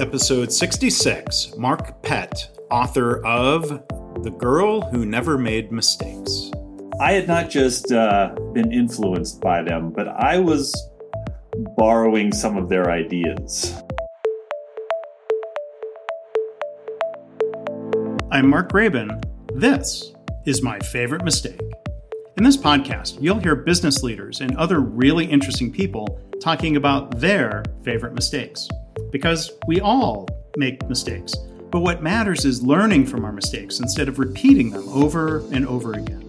episode 66. Mark Pett, author of The Girl Who Never Made Mistakes. I had not just uh, been influenced by them, but I was borrowing some of their ideas. I'm Mark Graban. This is my favorite mistake. In this podcast, you'll hear business leaders and other really interesting people talking about their favorite mistakes. Because we all make mistakes, but what matters is learning from our mistakes instead of repeating them over and over again.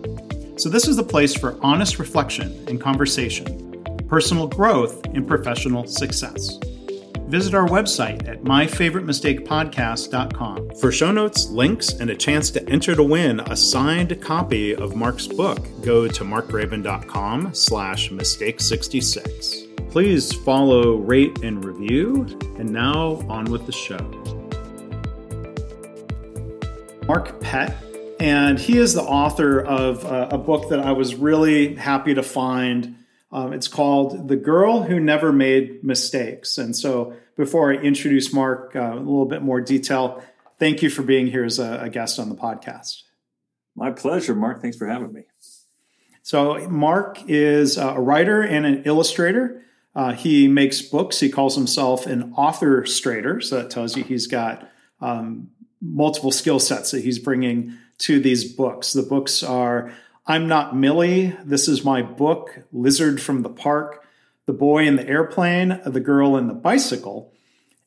So, this is the place for honest reflection and conversation, personal growth, and professional success visit our website at myfavoritemistakepodcast.com. For show notes, links, and a chance to enter to win a signed copy of Mark's book, go to markgraban.com slash mistake66. Please follow, rate, and review. And now on with the show. Mark Pett, and he is the author of uh, a book that I was really happy to find um, it's called The Girl Who Never Made Mistakes. And so, before I introduce Mark uh, a little bit more detail, thank you for being here as a, a, guest on the podcast. My pleasure, Mark. Thanks for having me. So, Mark is a writer and an illustrator. Uh, he makes books. He calls himself an authorstrator. So, that tells you he's got um, multiple skill sets that he's bringing to these books. The books are I'm Not Millie. This is my book, Lizard from the Park, The Boy and the Airplane, The Girl and the Bicycle,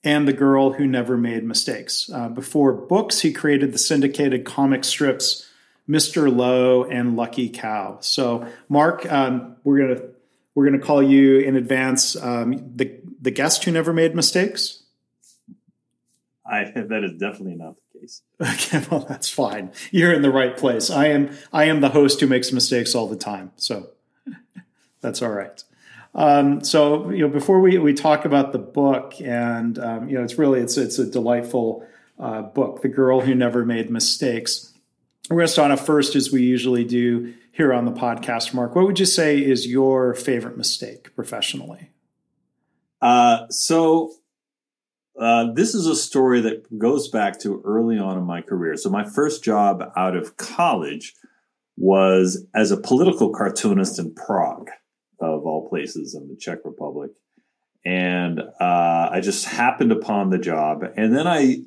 and The Girl Who Never Made Mistakes. Uh, before books, he created the syndicated comic strips Mr. Lowe and Lucky Cow. So, Mark, um, we're gonna we're gonna call you in advance um, the the guest who never made mistakes. I that is definitely not the case. Okay, well that's fine. You're in the right place. I am I am the host who makes mistakes all the time, so that's all right. Um, so you know, before we we talk about the book, and um, you know, it's really it's it's a delightful uh, book, "The Girl Who Never Made Mistakes." We're going to start off first, as we usually do here on the podcast. Mark, what would you say is your favorite mistake professionally? Uh, so uh, this is a story that goes back to early on in my career. So, my first job out of college was as a political cartoonist in Prague, of all places, in the Czech Republic. And uh, I just happened upon the job, and then I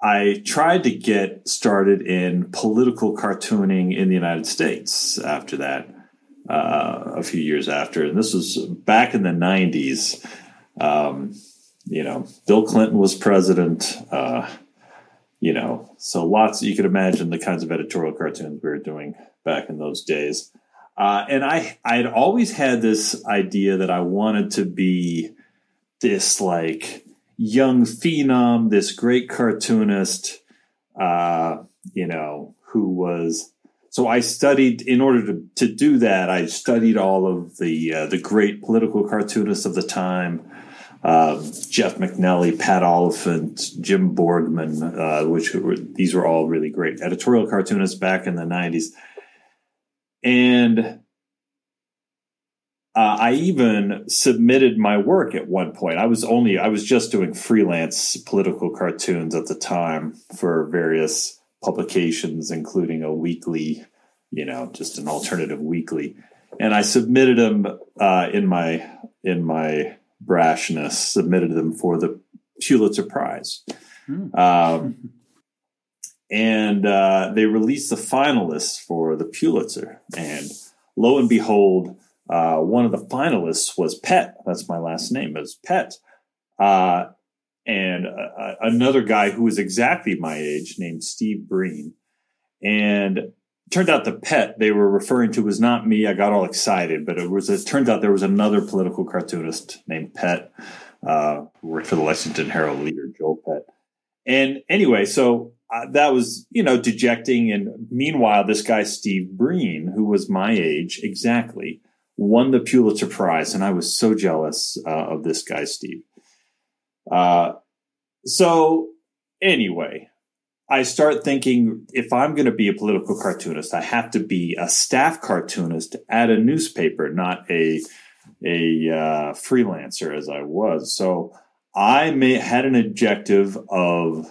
I tried to get started in political cartooning in the United States after that, uh, a few years after. And this was back in the 90s. Um, you know, Bill Clinton was president. Uh, you know, so lots you could imagine the kinds of editorial cartoons we were doing back in those days. Uh, and I I had always had this idea that I wanted to be this like young phenom, this great cartoonist, uh, you know, who was. So I studied in order to, to do that. I studied all of the uh, the great political cartoonists of the time uh, Jeff MacNelly, Pat Oliphant, Jim Borgman, uh, which were, these were all really great editorial cartoonists back in the 90s. And uh, I even submitted my work at one point. I was only, I was just doing freelance political cartoons at the time for various publications, including a weekly, you know, just an alternative weekly. And I submitted them uh, in my, in my, brashness submitted them for the Pulitzer Prize. Mm. Um, and uh, they released the finalists for the Pulitzer. And lo and behold, uh, one of the finalists was Pett. That's my last name, is Pett. Uh, and uh, another guy who was exactly my age named Steve Breen. And turned out the Pett they were referring to was not me. I got all excited, but it was. It turned out there was another political cartoonist named Pett, uh, who worked for the Lexington Herald leader Joel Pett. And anyway, so uh, that was you know dejecting. And meanwhile, this guy Steve Breen, who was my age exactly, won the Pulitzer Prize, and I was so jealous uh, of this guy Steve. Uh, so anyway, I start thinking if I'm going to be a political cartoonist, I have to be a staff cartoonist at a newspaper, not a a uh, freelancer as I was. So I may, had an objective of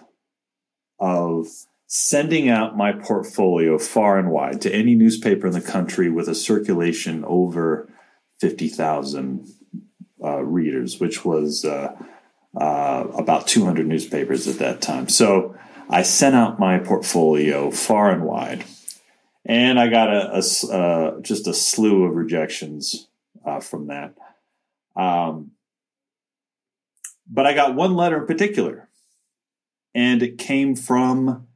of sending out my portfolio far and wide to any newspaper in the country with a circulation over fifty thousand uh, readers, which was uh, uh, about two hundred newspapers at that time. So I sent out my portfolio far and wide, and I got a, a uh, just a slew of rejections uh, from that. Um, but I got one letter in particular, and it came from,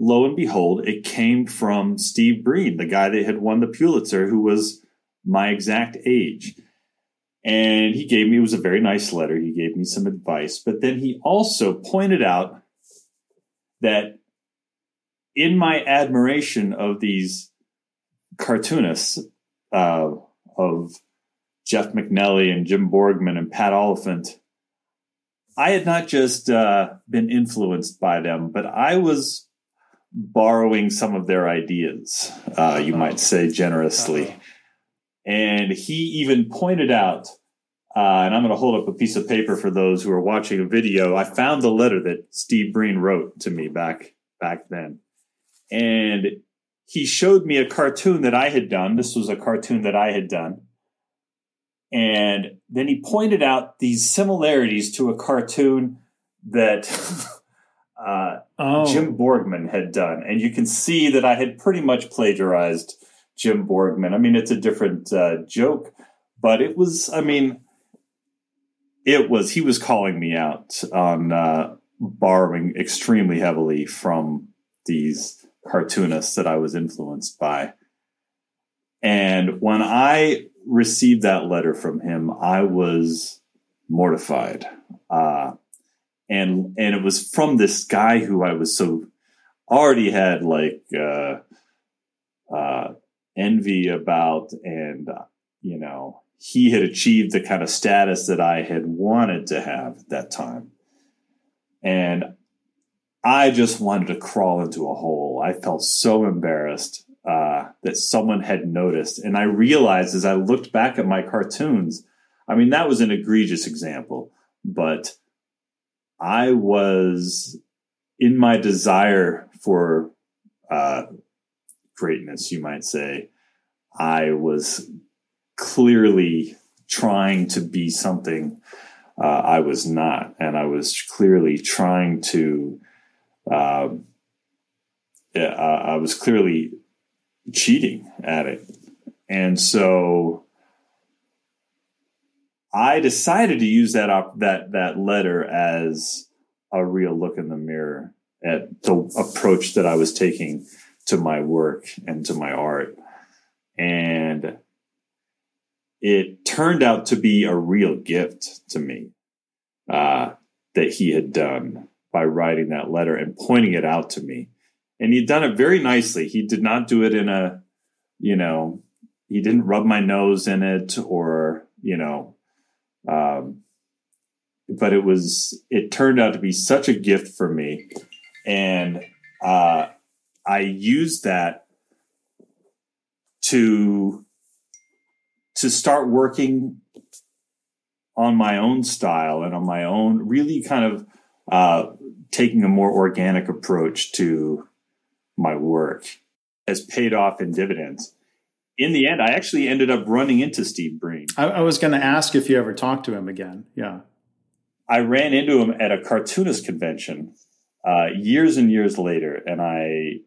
lo and behold, it came from Steve Breen, the guy that had won the Pulitzer, who was my exact age. And he gave me, it was a very nice letter. He gave me some advice, but then he also pointed out that in my admiration of these cartoonists, uh, of Jeff MacNelly and Jim Borgman and Pat Oliphant, I had not just uh, been influenced by them, but I was borrowing some of their ideas, uh, you might say generously. And he even pointed out, uh, and I'm going to hold up a piece of paper for those who are watching a video. I found the letter that Steve Breen wrote to me back back then, and he showed me a cartoon that I had done. This was a cartoon that I had done and then he pointed out these similarities to a cartoon that uh, oh. Jim Borgman had done. And you can see that I had pretty much plagiarized Jim Borgman. I mean, it's a different uh, joke, but it was, I mean, it was, he was calling me out on uh, borrowing extremely heavily from these cartoonists that I was influenced by. And when I received that letter from him, I was mortified. Uh, and and it was from this guy who I was so already had like uh, uh, envy about, and uh, you know he had achieved the kind of status that I had wanted to have at that time, and I just wanted to crawl into a hole. I felt so embarrassed uh, that someone had noticed. And I realized as I looked back at my cartoons, I mean, that was an egregious example, but I was in my desire for uh, greatness, you might say, I was clearly trying to be something uh, I was not. And I was clearly trying to, uh, I was clearly cheating at it. And so I decided to use that op- that that letter as a real look in the mirror at the approach that I was taking to my work and to my art. And it turned out to be a real gift to me uh, that he had done by writing that letter and pointing it out to me and he'd done it very nicely. He did not do it in a, you know, he didn't rub my nose in it or, you know, um, but it was, it turned out to be such a gift for me. And uh, I used that to, to start working on my own style and on my own, really kind of uh, taking a more organic approach to my work has paid off in dividends. In the end, I actually ended up running into Steve Breen. I, I was going to ask if you ever talked to him again. Yeah. I ran into him at a cartoonist convention uh, years and years later, and I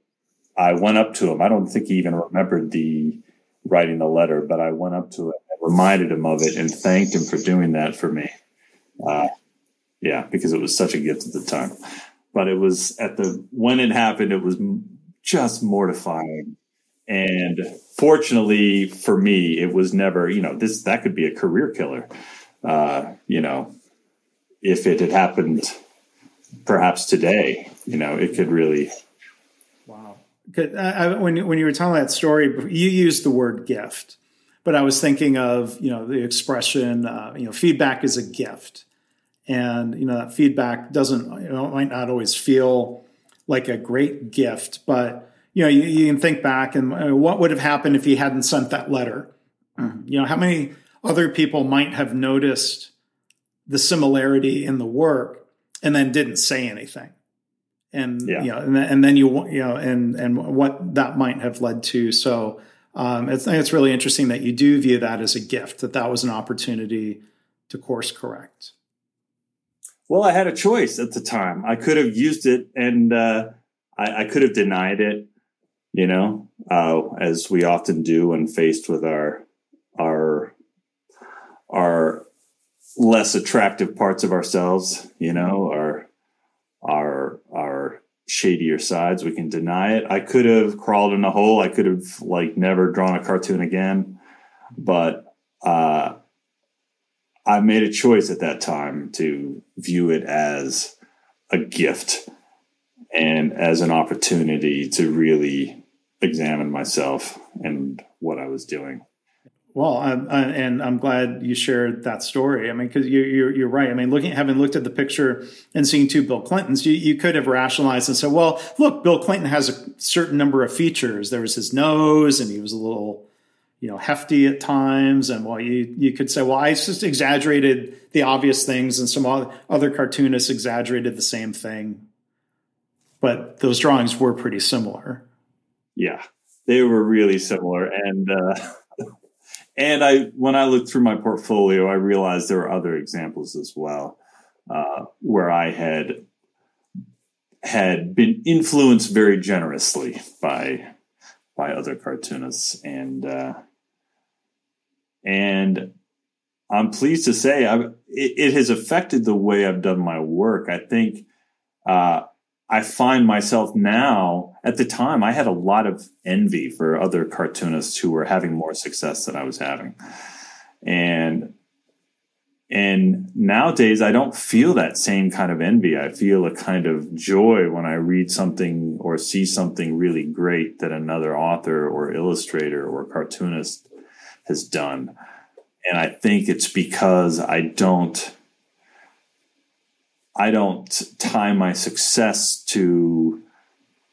I went up to him. I don't think he even remembered the writing the letter, but I went up to him and reminded him of it and thanked him for doing that for me. Uh, yeah, because it was such a gift at the time. But it was at the when it happened, it was just mortifying. And fortunately for me, it was never, you know, this that could be a career killer. Uh, you know, if it had happened perhaps today, you know, it could really. Wow. I, when when you were telling that story, you used the word gift, but I was thinking of you know the expression uh, you know feedback is a gift, and you know that feedback doesn't you know might not always feel like a great gift. But you know, you, you can think back and uh, what would have happened if he hadn't sent that letter. Mm-hmm. You know, how many other people might have noticed the similarity in the work and then didn't say anything and yeah. you know and then, and then you you know and and what that might have led to so um, it's, it's really interesting that you do view that as a gift that that was an opportunity to course correct well i had a choice at the time i could have used it and uh, I, I, could have denied it you know uh, as we often do when faced with our our our less attractive parts of ourselves you know our our our shadier sides. We can deny it. I could have crawled in a hole. I could have like never drawn a cartoon again. But uh, I made a choice at that time to view it as a gift and as an opportunity to really examine myself and what I was doing. Well, I'm, I, and I'm glad you shared that story. I mean, because you, you're, you're right. I mean, looking, having looked at the picture and seeing two Bill Clintons, you, you could have rationalized and said, "Well, look, Bill Clinton has a certain number of features. There was his nose, and he was a little, you know, hefty at times. And well, you you could say, well, I just exaggerated the obvious things, and some other cartoonists exaggerated the same thing. But those drawings were pretty similar. Yeah, they were really similar, and." Uh and I, when I looked through my portfolio, I realized there were other examples as well uh, where I had had been influenced very generously by by other cartoonists, and uh, and I'm pleased to say it, it, has affected the way I've done my work. I think uh, I find myself now, at the time, I had a lot of envy for other cartoonists who were having more success than I was having. And and nowadays I don't feel that same kind of envy. I feel a kind of joy when I read something or see something really great that another author or illustrator or cartoonist has done. And I think it's because I don't I don't tie my success to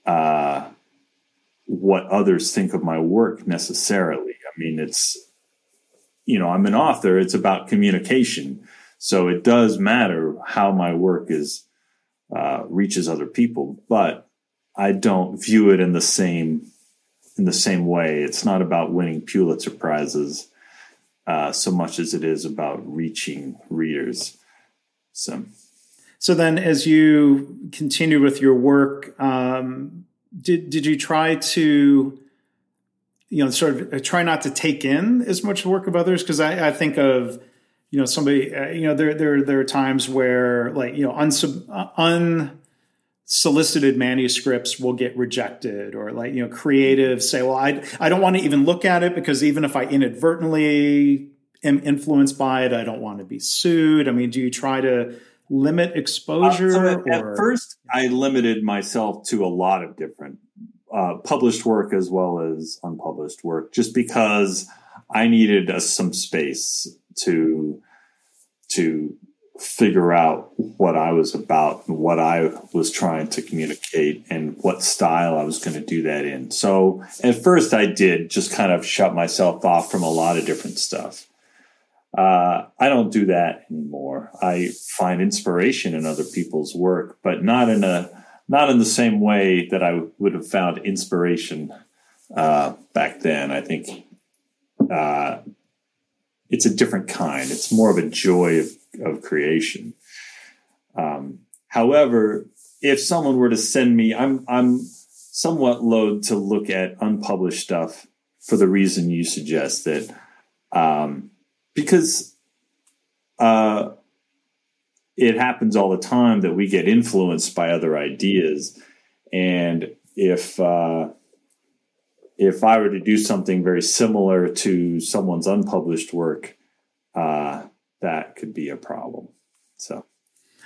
uh, what others think of my work necessarily. I mean, it's, you know, I'm an author, it's about communication. So it does matter how my work is, uh, reaches other people, but I don't view it in the same, in the same way. It's not about winning Pulitzer prizes, uh, so much as it is about reaching readers. So. So then, as you continued with your work, um, did did you try to, you know, sort of uh, try not to take in as much work of others? Because I, I, think of, you know, somebody, uh, you know, there there there are times where like you know unsub, uh, unsolicited manuscripts will get rejected, or like you know, creatives say, well, I I don't want to even look at it because even if I inadvertently am influenced by it, I don't want to be sued. I mean, do you try to limit exposure? Uh, so at, at, first, I limited myself to a lot of different uh, published work as well as unpublished work, just because I needed uh, some space to to figure out what I was about and what I was trying to communicate and what style I was going to do that in. So at first, I did just kind of shut myself off from a lot of different stuff. Uh, I don't do that anymore. I find inspiration in other people's work, but not in a not in the same way that I would have found inspiration uh, back then. I think uh, it's a different kind. It's more of a joy of, of creation. Um, however, if someone were to send me, I'm I'm somewhat loath to look at unpublished stuff for the reason you suggest that. Um, because uh, it happens all the time that we get influenced by other ideas, and if uh, if I were to do something very similar to someone's unpublished work, uh, that could be a problem. So.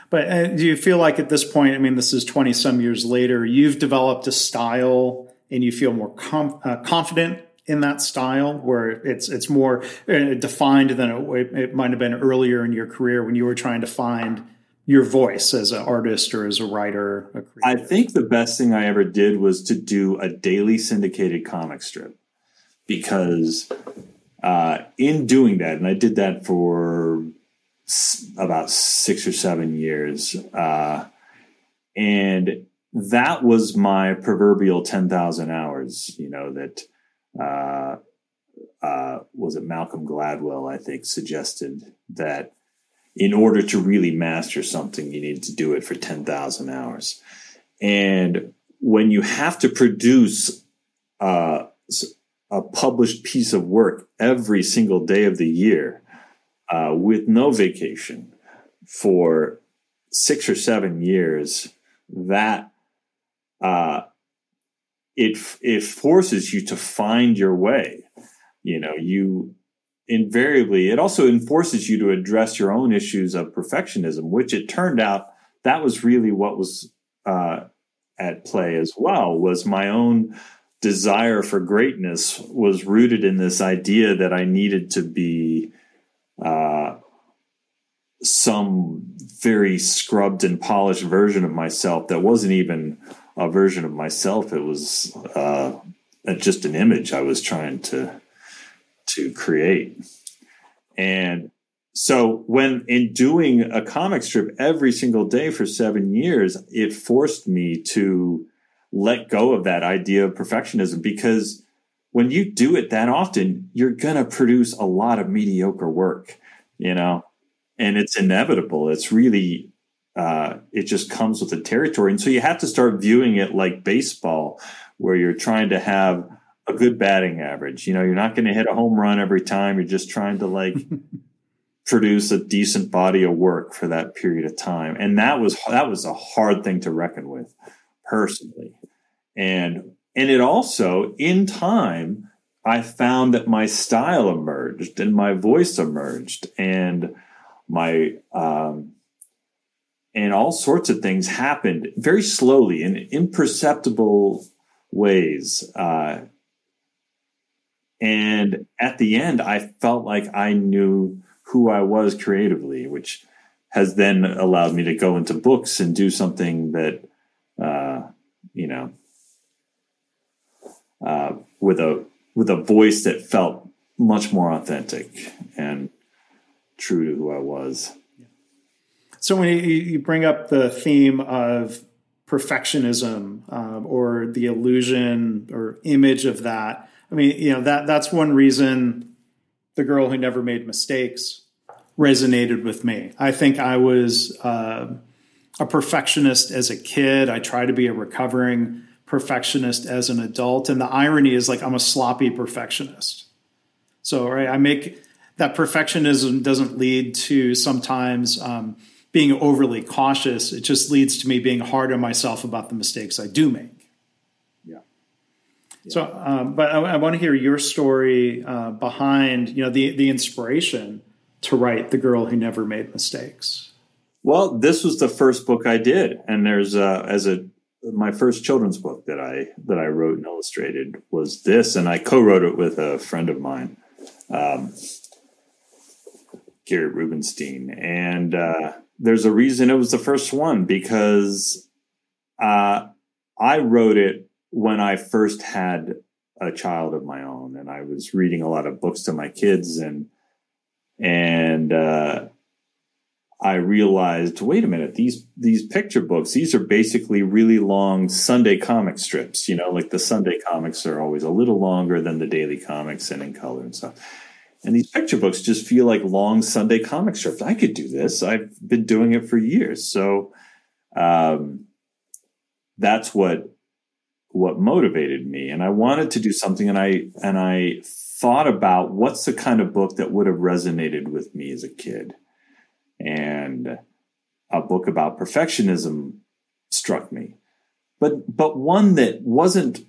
But uh, do you feel like at this point, I mean, this is 20 some years later, you've developed a style and you feel more com- uh, confident in that style where it's it's more uh, defined than it, it, might have been earlier in your career when you were trying to find your voice as an artist or as a writer a i think the best thing i ever did was to do a daily syndicated comic strip because uh, in doing that and i did that for about six or seven years. Uh, and that was my proverbial 10,000 hours, you know, that, uh, uh, was it Malcolm Gladwell, I think, suggested that in order to really master something, you need to do it for 10,000 hours. And when you have to produce uh, a published piece of work every single day of the year uh, with no vacation for six or seven years, that uh, it it forces you to find your way. You know, you invariably it also enforces you to address your own issues of perfectionism, which it turned out that was really what was uh, at play as well. Was my own desire for greatness was rooted in this idea that I needed to be uh, some very scrubbed and polished version of myself that wasn't even a version of myself. It was uh, just an image I was trying to to create. And so when in doing a comic strip every single day for seven years, it forced me to let go of that idea of perfectionism because when you do it that often, you're going to produce a lot of mediocre work, you know, and it's inevitable. It's really, uh, it just comes with the territory. And so you have to start viewing it like baseball, where you're trying to have a good batting average. You know, you're not going to hit a home run every time. You're just trying to like produce a decent body of work for that period of time. And that was, that was a hard thing to reckon with personally. And and it also in time I found that my style emerged and my voice emerged and my um, and all sorts of things happened very slowly in imperceptible ways. Uh, and at the end, I felt like I knew who I was creatively, which has then allowed me to go into books and do something that, uh, you know, uh, with a with a voice that felt much more authentic and true to who I was. So when you, bring up the theme of perfectionism um, or the illusion or image of that, I mean, you know that that's one reason the girl who never made mistakes resonated with me. I think I was uh, a perfectionist as a kid. I try to be a recovering perfectionist as an adult. And the irony is like I'm a sloppy perfectionist. So right, I make that perfectionism doesn't lead to sometimes um, being overly cautious. It just leads to me being hard on myself about the mistakes I do make. Yeah. yeah. So, um, but I, I, want to hear your story uh, behind you know the the inspiration to write "The Girl Who Never Made Mistakes." Well, this was the first book I did, and there's uh, as a my first children's book that I that I wrote and illustrated was this, and I co-wrote it with a friend of mine, um, Garrett Rubenstein. And uh, there's a reason it was the first one because uh, I wrote it when I first had a child of my own, and I was reading a lot of books to my kids, and and uh, I realized, wait a minute, these these picture books, these are basically really long Sunday comic strips. You know, like the Sunday comics are always a little longer than the daily comics and in color and stuff. And these picture books just feel like long Sunday comic strips. I could do this. I've been doing it for years. So um, that's what what motivated me. And I wanted to do something and I and I thought about what's the kind of book that would have resonated with me as a kid and a book about perfectionism struck me but but one that wasn't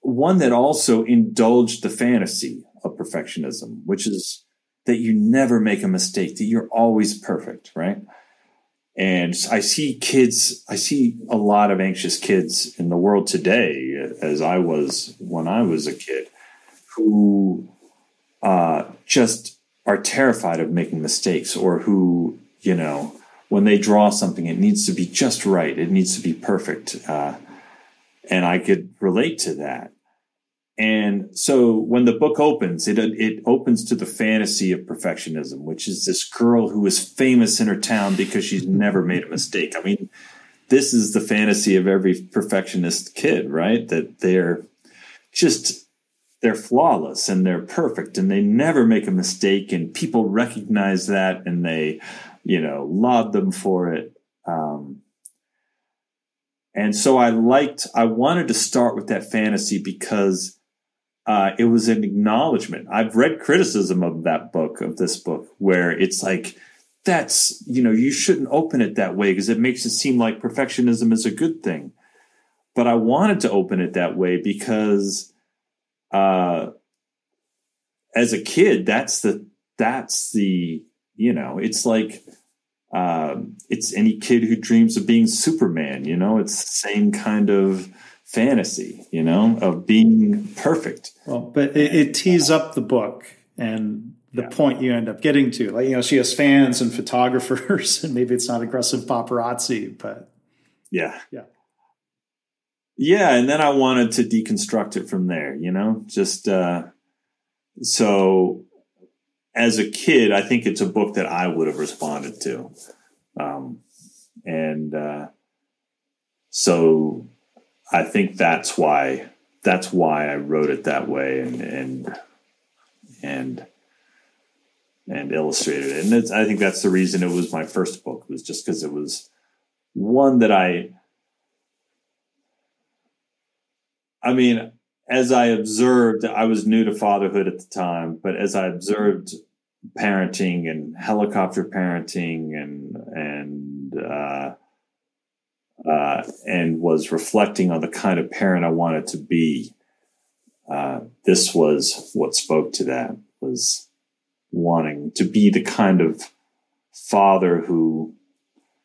one that also indulged the fantasy of perfectionism which is that you never make a mistake that you're always perfect right and i see kids i see a lot of anxious kids in the world today as i was when i was a kid who uh, just are terrified of making mistakes or who, you know, when they draw something, it needs to be just right. It needs to be perfect. Uh, and I could relate to that. And so when the book opens, it it opens to the fantasy of perfectionism, which is this girl who is famous in her town because she's never made a mistake. I mean, this is the fantasy of every perfectionist kid, right? That they're just they're flawless and they're perfect and they never make a mistake and people recognize that and they you know laud them for it um, and so i liked i wanted to start with that fantasy because uh, it was an acknowledgement. I've read criticism of that book, of this book, where it's like, that's, you know, you shouldn't open it that way because it makes it seem like perfectionism is a good thing. But I wanted to open it that way because uh, as a kid, that's the, that's the, you know, it's like, um, it's any kid who dreams of being Superman, you know, it's the same kind of, fantasy, you know, of being perfect. Well, but it, it tees up the book and the yeah. point you end up getting to. Like, you know, she has fans and photographers, and maybe it's not aggressive paparazzi, but yeah. Yeah. Yeah. And then I wanted to deconstruct it from there, you know, just, uh, so as a kid, I think it's a book that I would have responded to. Um, and, uh, so I think that's why that's why I wrote it that way and and and and illustrated it. And I think that's the reason it was my first book was just because it was one that I I mean, as I observed, I was new to fatherhood at the time, but as I observed parenting and helicopter parenting and and uh, uh, and was reflecting on the kind of parent I wanted to be, uh, this was what spoke to that was wanting to be the kind of father who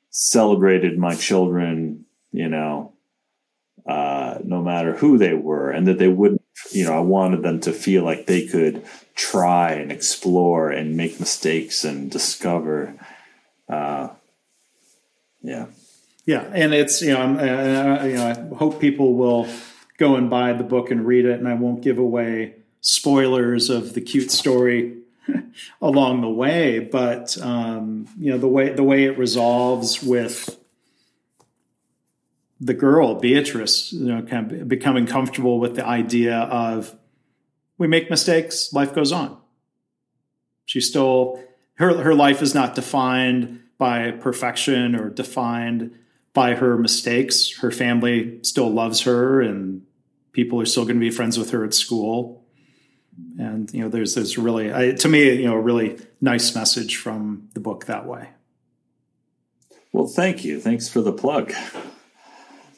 celebrated my children, you know, uh, no matter who they were, and that they wouldn't, you know, I wanted them to feel like they could try and explore and make mistakes and discover. Uh, yeah. Yeah, and it's you know I'm, uh, you know I hope people will go and buy the book and read it, and I won't give away spoilers of the cute story along the way. But um, you know the way the way it resolves with the girl Beatrice, you know, kind of becoming comfortable with the idea of we make mistakes, life goes on. She's still her her life is not defined by perfection or defined by her mistakes. Her family still loves her, and people are still going to be friends with her at school. And you know, there's there's really I, to me, you know, a really nice message from the book that way. Well, thank you. Thanks for the plug.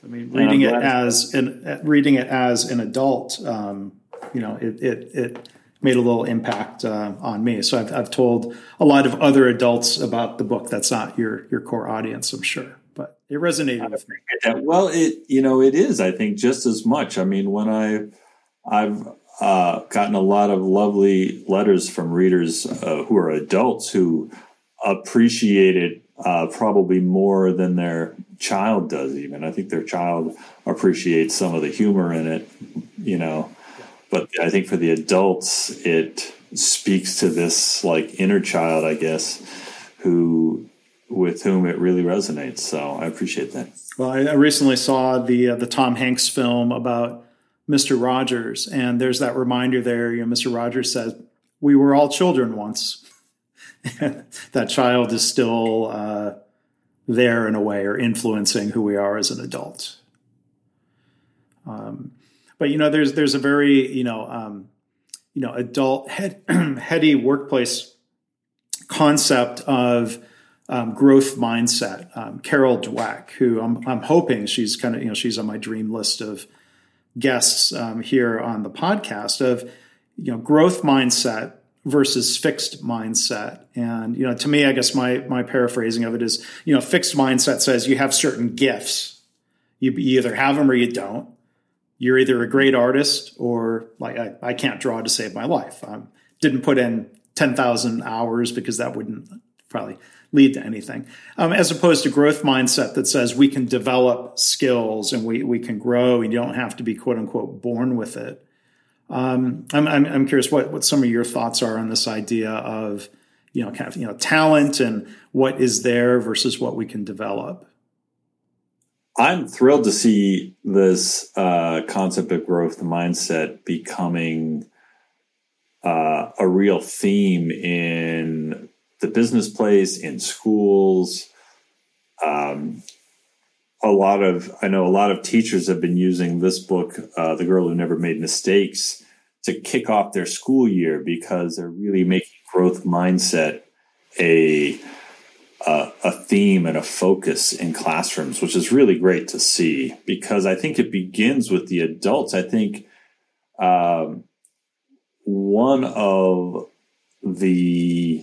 I mean, reading it as an reading it as an adult, um, you know, it it it made a little impact uh, on me. So I've, I've told a lot of other adults about the book. That's not your your core audience, I'm sure it resonated with me. Well, it you know it is. I think just as much. I mean, when I I've uh, gotten a lot of lovely letters from readers uh, who are adults who appreciate it uh, probably more than their child does. Even I think their child appreciates some of the humor in it. You know, but I think for the adults, it speaks to this like inner child, I guess, who with whom it really resonates. So I appreciate that. Well, I recently saw the uh, the Tom Hanks film about Mister Rogers, and there's that reminder there. You know, Mister Rogers says, "We were all children once." that child is still uh, there in a way, or influencing who we are as an adult. Um, but you know, there's there's a very you know um, you know adult head, heady workplace concept of um, growth mindset. Um, Carol Dweck, who I'm, I'm, hoping she's kind of, you know, she's on my dream list of guests um, here on the podcast of, you know, growth mindset versus fixed mindset. And, you know, to me, I guess my, my paraphrasing of it is, you know, fixed mindset says you have certain gifts. You, you either have them or you don't. You're either a great artist or like, I, I can't draw to save my life. I didn't put in 10,000 hours because that wouldn't probably lead to anything, um, as opposed to growth mindset that says we can develop skills and we, we can grow. and You don't have to be quote unquote born with it. Um, I'm, I'm, I'm curious what, what some of your thoughts are on this idea of, you know, kind of, you know, talent and what is there versus what we can develop. I'm thrilled to see this uh, concept of growth mindset becoming uh, a real theme in the business place, in schools. Um, a lot of I know a lot of teachers have been using this book, uh, "The Girl Who Never Made Mistakes," to kick off their school year because they're really making growth mindset a uh, a theme and a focus in classrooms, which is really great to see because I think it begins with the adults. I think um, one of the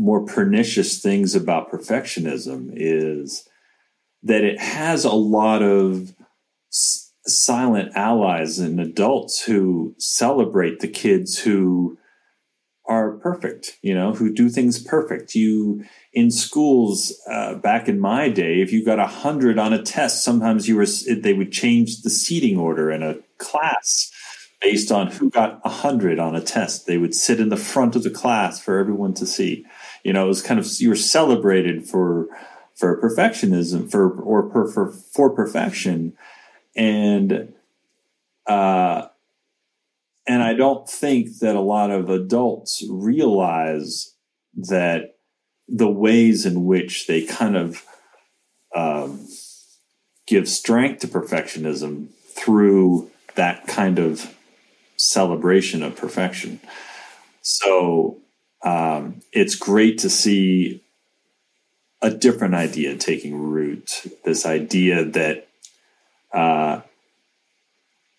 more pernicious things about perfectionism is that it has a lot of s- silent allies and adults who celebrate the kids who are perfect, you know, who do things perfect. You in schools uh, back in my day, if you got a hundred on a test, sometimes you were they would change the seating order in a class based on who got a hundred on a test. They would sit in the front of the class for everyone to see. You know, it was kind of you were celebrated for for perfectionism for or per, for for perfection and uh and I don't think that a lot of adults realize that the ways in which they kind of um, give strength to perfectionism through that kind of celebration of perfection. So um, it's great to see a different idea taking root. This idea that uh,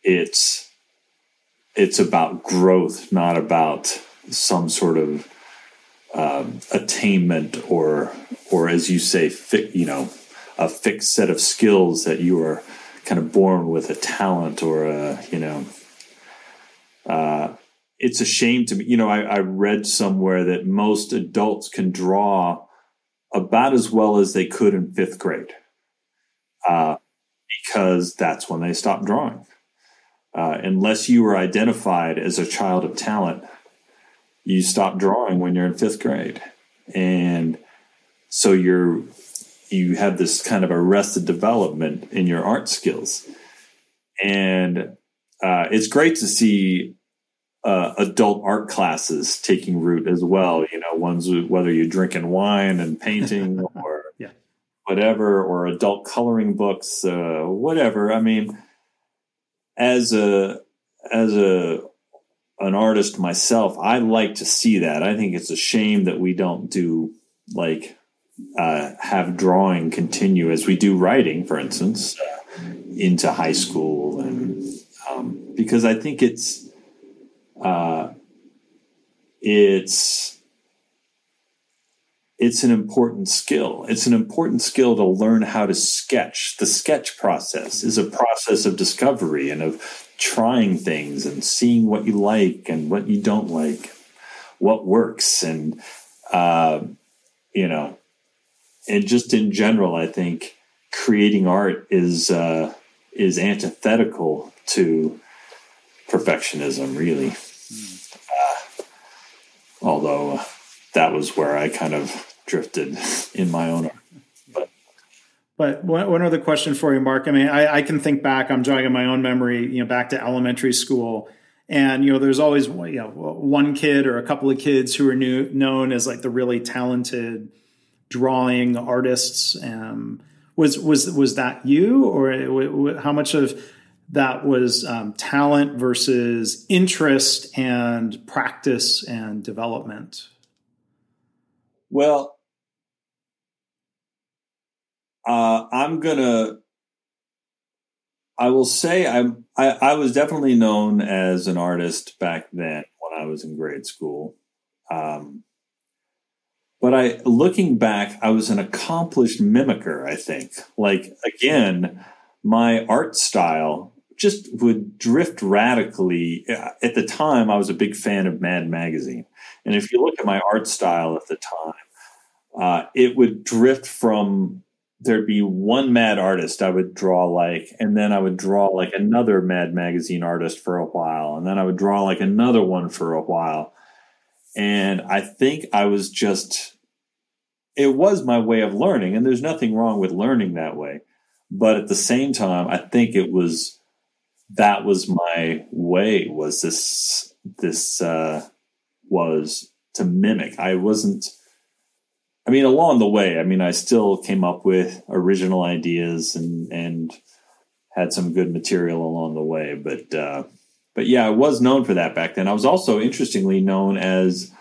it's it's about growth, not about some sort of um, attainment or or as you say, fi- you know, a fixed set of skills that you are kind of born with a talent or a you know. Uh, it's a shame to me. You know, I, I read somewhere that most adults can draw about as well as they could in fifth grade uh, because that's when they stopped drawing. Uh, unless you were identified as a child of talent, you stop drawing when you're in fifth grade. And so you're you have this kind of arrested development in your art skills. And uh, it's great to see uh, adult art classes taking root as well. You know, ones whether you're drinking wine and painting or yeah. whatever, or adult coloring books, uh, whatever. I mean, as a as a an artist myself, I like to see that. I think it's a shame that we don't do like uh, have drawing continue as we do writing, for instance, uh, into high school, and um, because I think it's uh, it's it's an important skill. It's an important skill to learn how to sketch. The sketch process is a process of discovery and of trying things and seeing what you like and what you don't like, what works, and uh, you know, and just in general, I think creating art is uh, is antithetical to perfectionism, really. Mm. Uh, although that was where I kind of drifted in my own art. But, but one, one other question for you, Mark. I mean, I, I can think back. I'm jogging my own memory. You know, back to elementary school, and you know, there's always you know one kid or a couple of kids who are new, known as like the really talented drawing artists. Um, was was was that you, or how much of that was um, talent versus interest and practice and development? Well, uh, I'm gonna. I will say I'm. I, I was definitely known as an artist back then when I was in grade school. Um, but I, looking back, I was an accomplished mimicker. I think, like again, my art style just would drift radically. At the time, I was a big fan of Mad Magazine, and if you look at my art style at the time, uh, it would drift from there'd be one mad artist I would draw like, and then I would draw like another Mad Magazine artist for a while, and then I would draw like another one for a while. And I think I was just, it was my way of learning, and there's nothing wrong with learning that way. But at the same time, I think it was, that was my way, was this, this, uh, was to mimic. I wasn't, I mean, along the way, I mean, I still came up with original ideas and and had some good material along the way. But uh, but yeah, I was known for that back then. I was also interestingly known as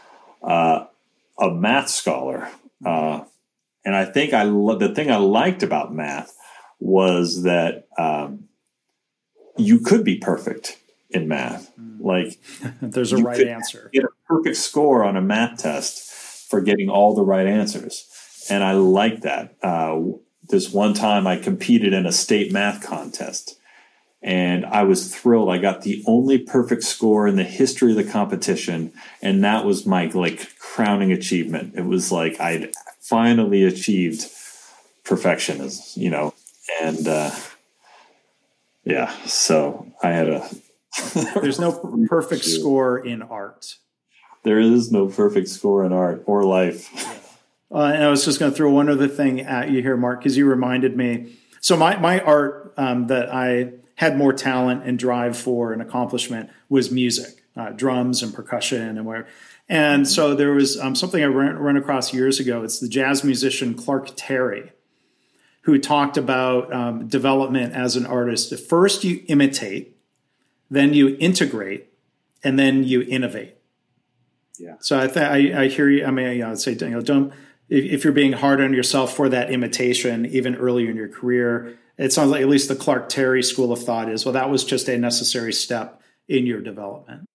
uh, a math scholar, uh, and I think I lo- the thing I liked about math was that um, you could be perfect in math. Mm. Like there's a right answer. Get a perfect score on a math test for getting all the right answers. And I like that. Uh, this one time I competed in a state math contest and I was thrilled. I got the only perfect score in the history of the competition. And that was my like crowning achievement. It was like I'd finally achieved perfectionism, you know, and, uh, yeah, so I had a. There's no perfect score in art there is no perfect score in art or life. Uh, and I was just going to throw one other thing at you here, Mark, because you reminded me. So my my art um, that I had more talent and drive for and accomplishment was music, uh, drums and percussion and where. And so there was um, something I ran, ran, across years ago. It's the jazz musician Clark Terry, who talked about um, development as an artist. First, you imitate, then you integrate, and then you innovate. Yeah. So I, th- I, I hear you. I mean, you know, I'd say, you know, don't if, if you're being hard on yourself for that imitation, even earlier in your career, it sounds like at least the Clark Terry school of thought is well, that was just a necessary step in your development.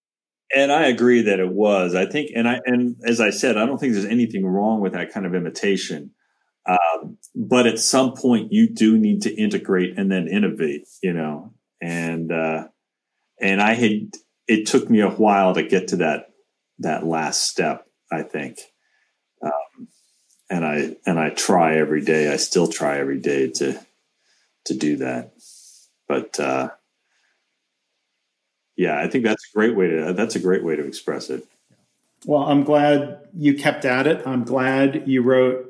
And I agree that it was. I think, and I and as I said, I don't think there's anything wrong with that kind of imitation. Um, but at some point, you do need to integrate and then innovate. You know, and uh, and I had it took me a while to get to that that last step. I think, um, and I and I try every day. I still try every day to to do that. But uh, yeah, I think that's a great way to that's a great way to express it. Well, I'm glad you kept at it. I'm glad you wrote.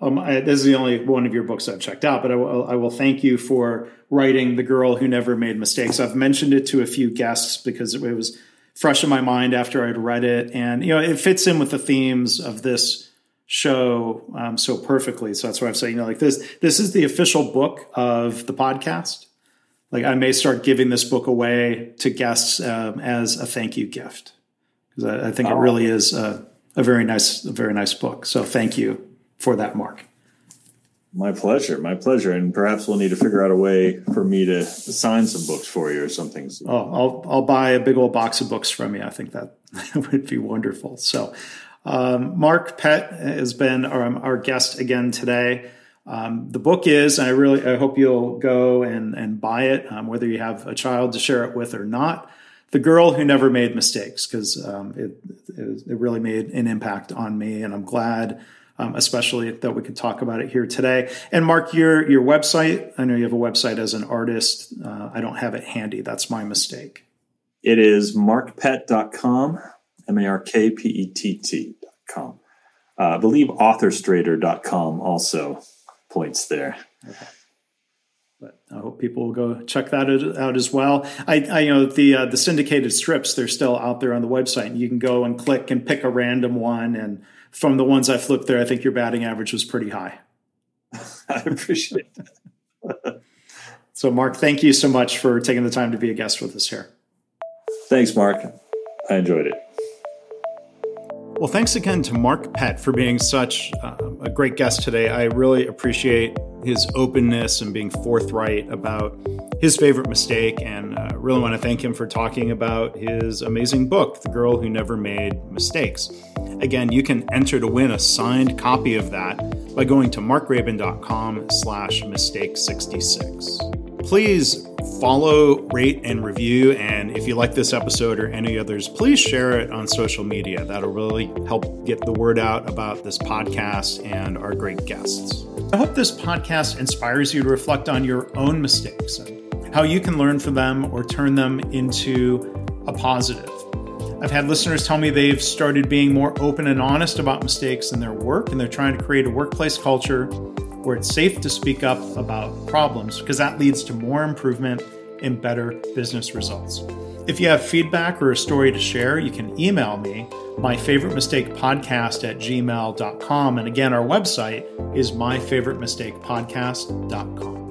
Um, I, this is the only one of your books I've checked out, but I will, thank you for writing "The Girl Who Never Made Mistakes." I've mentioned it to a few guests because it was fresh in my mind after I'd read it, and you know it fits in with the themes of this show um, so perfectly. So that's why I'm saying, you know, like this this is the official book of the podcast. Like I may start giving this book away to guests um, as a thank you gift because I, I, think oh. it really is a, a very nice, a very nice book. So thank you for that, Mark. My pleasure. My pleasure. And perhaps we'll need to figure out a way for me to sign some books for you or something. Oh, I'll, I'll buy a big old box of books from you. I think that would be wonderful. So, um, Mark Pett has been our, um, our guest again today. Um, the book is, I really, I hope you'll go and, and buy it, um, whether you have a child to share it with or not. The Girl Who Never Made Mistakes, because um, it, it, it really made an impact on me. And I'm glad um, especially that we could talk about it here today. And Mark, your your website. I know you have a website as an artist. Uh, I don't have it handy. That's my mistake. It is markpett.com, M A R K P E T T.com. Uh, I believe authorstrator.com also points there. Okay. But I hope people will go check that out as well. I, I you know the uh, the syndicated strips they're still out there on the website, and you can go and click and pick a random one and from the ones I flipped there, I think your batting average was pretty high. I appreciate that. so, Mark, thank you so much for taking the time to be a guest with us here. Thanks, Mark. I enjoyed it. Well, thanks again to Mark Pett for being such uh, a great guest today. I really appreciate his openness and being forthright about his favorite mistake, and uh, really want to thank him for talking about his amazing book, The Girl Who Never Made Mistakes. Again, you can enter to win a signed copy of that by going to markgraban.com slash mistake66. Please follow, rate, and review. And if you like this episode or any others, please share it on social media. That'll really help get the word out about this podcast and our great guests. I hope this podcast inspires you to reflect on your own mistakes and how you can learn from them or turn them into a positive. I've had listeners tell me they've started being more open and honest about mistakes in their work, and they're trying to create a workplace culture where it's safe to speak up about problems because that leads to more improvement and better business results. If you have feedback or a story to share, you can email me, my favorite mistake podcast at gmail.com. And again, our website is myfavoritemistakepodcast.com.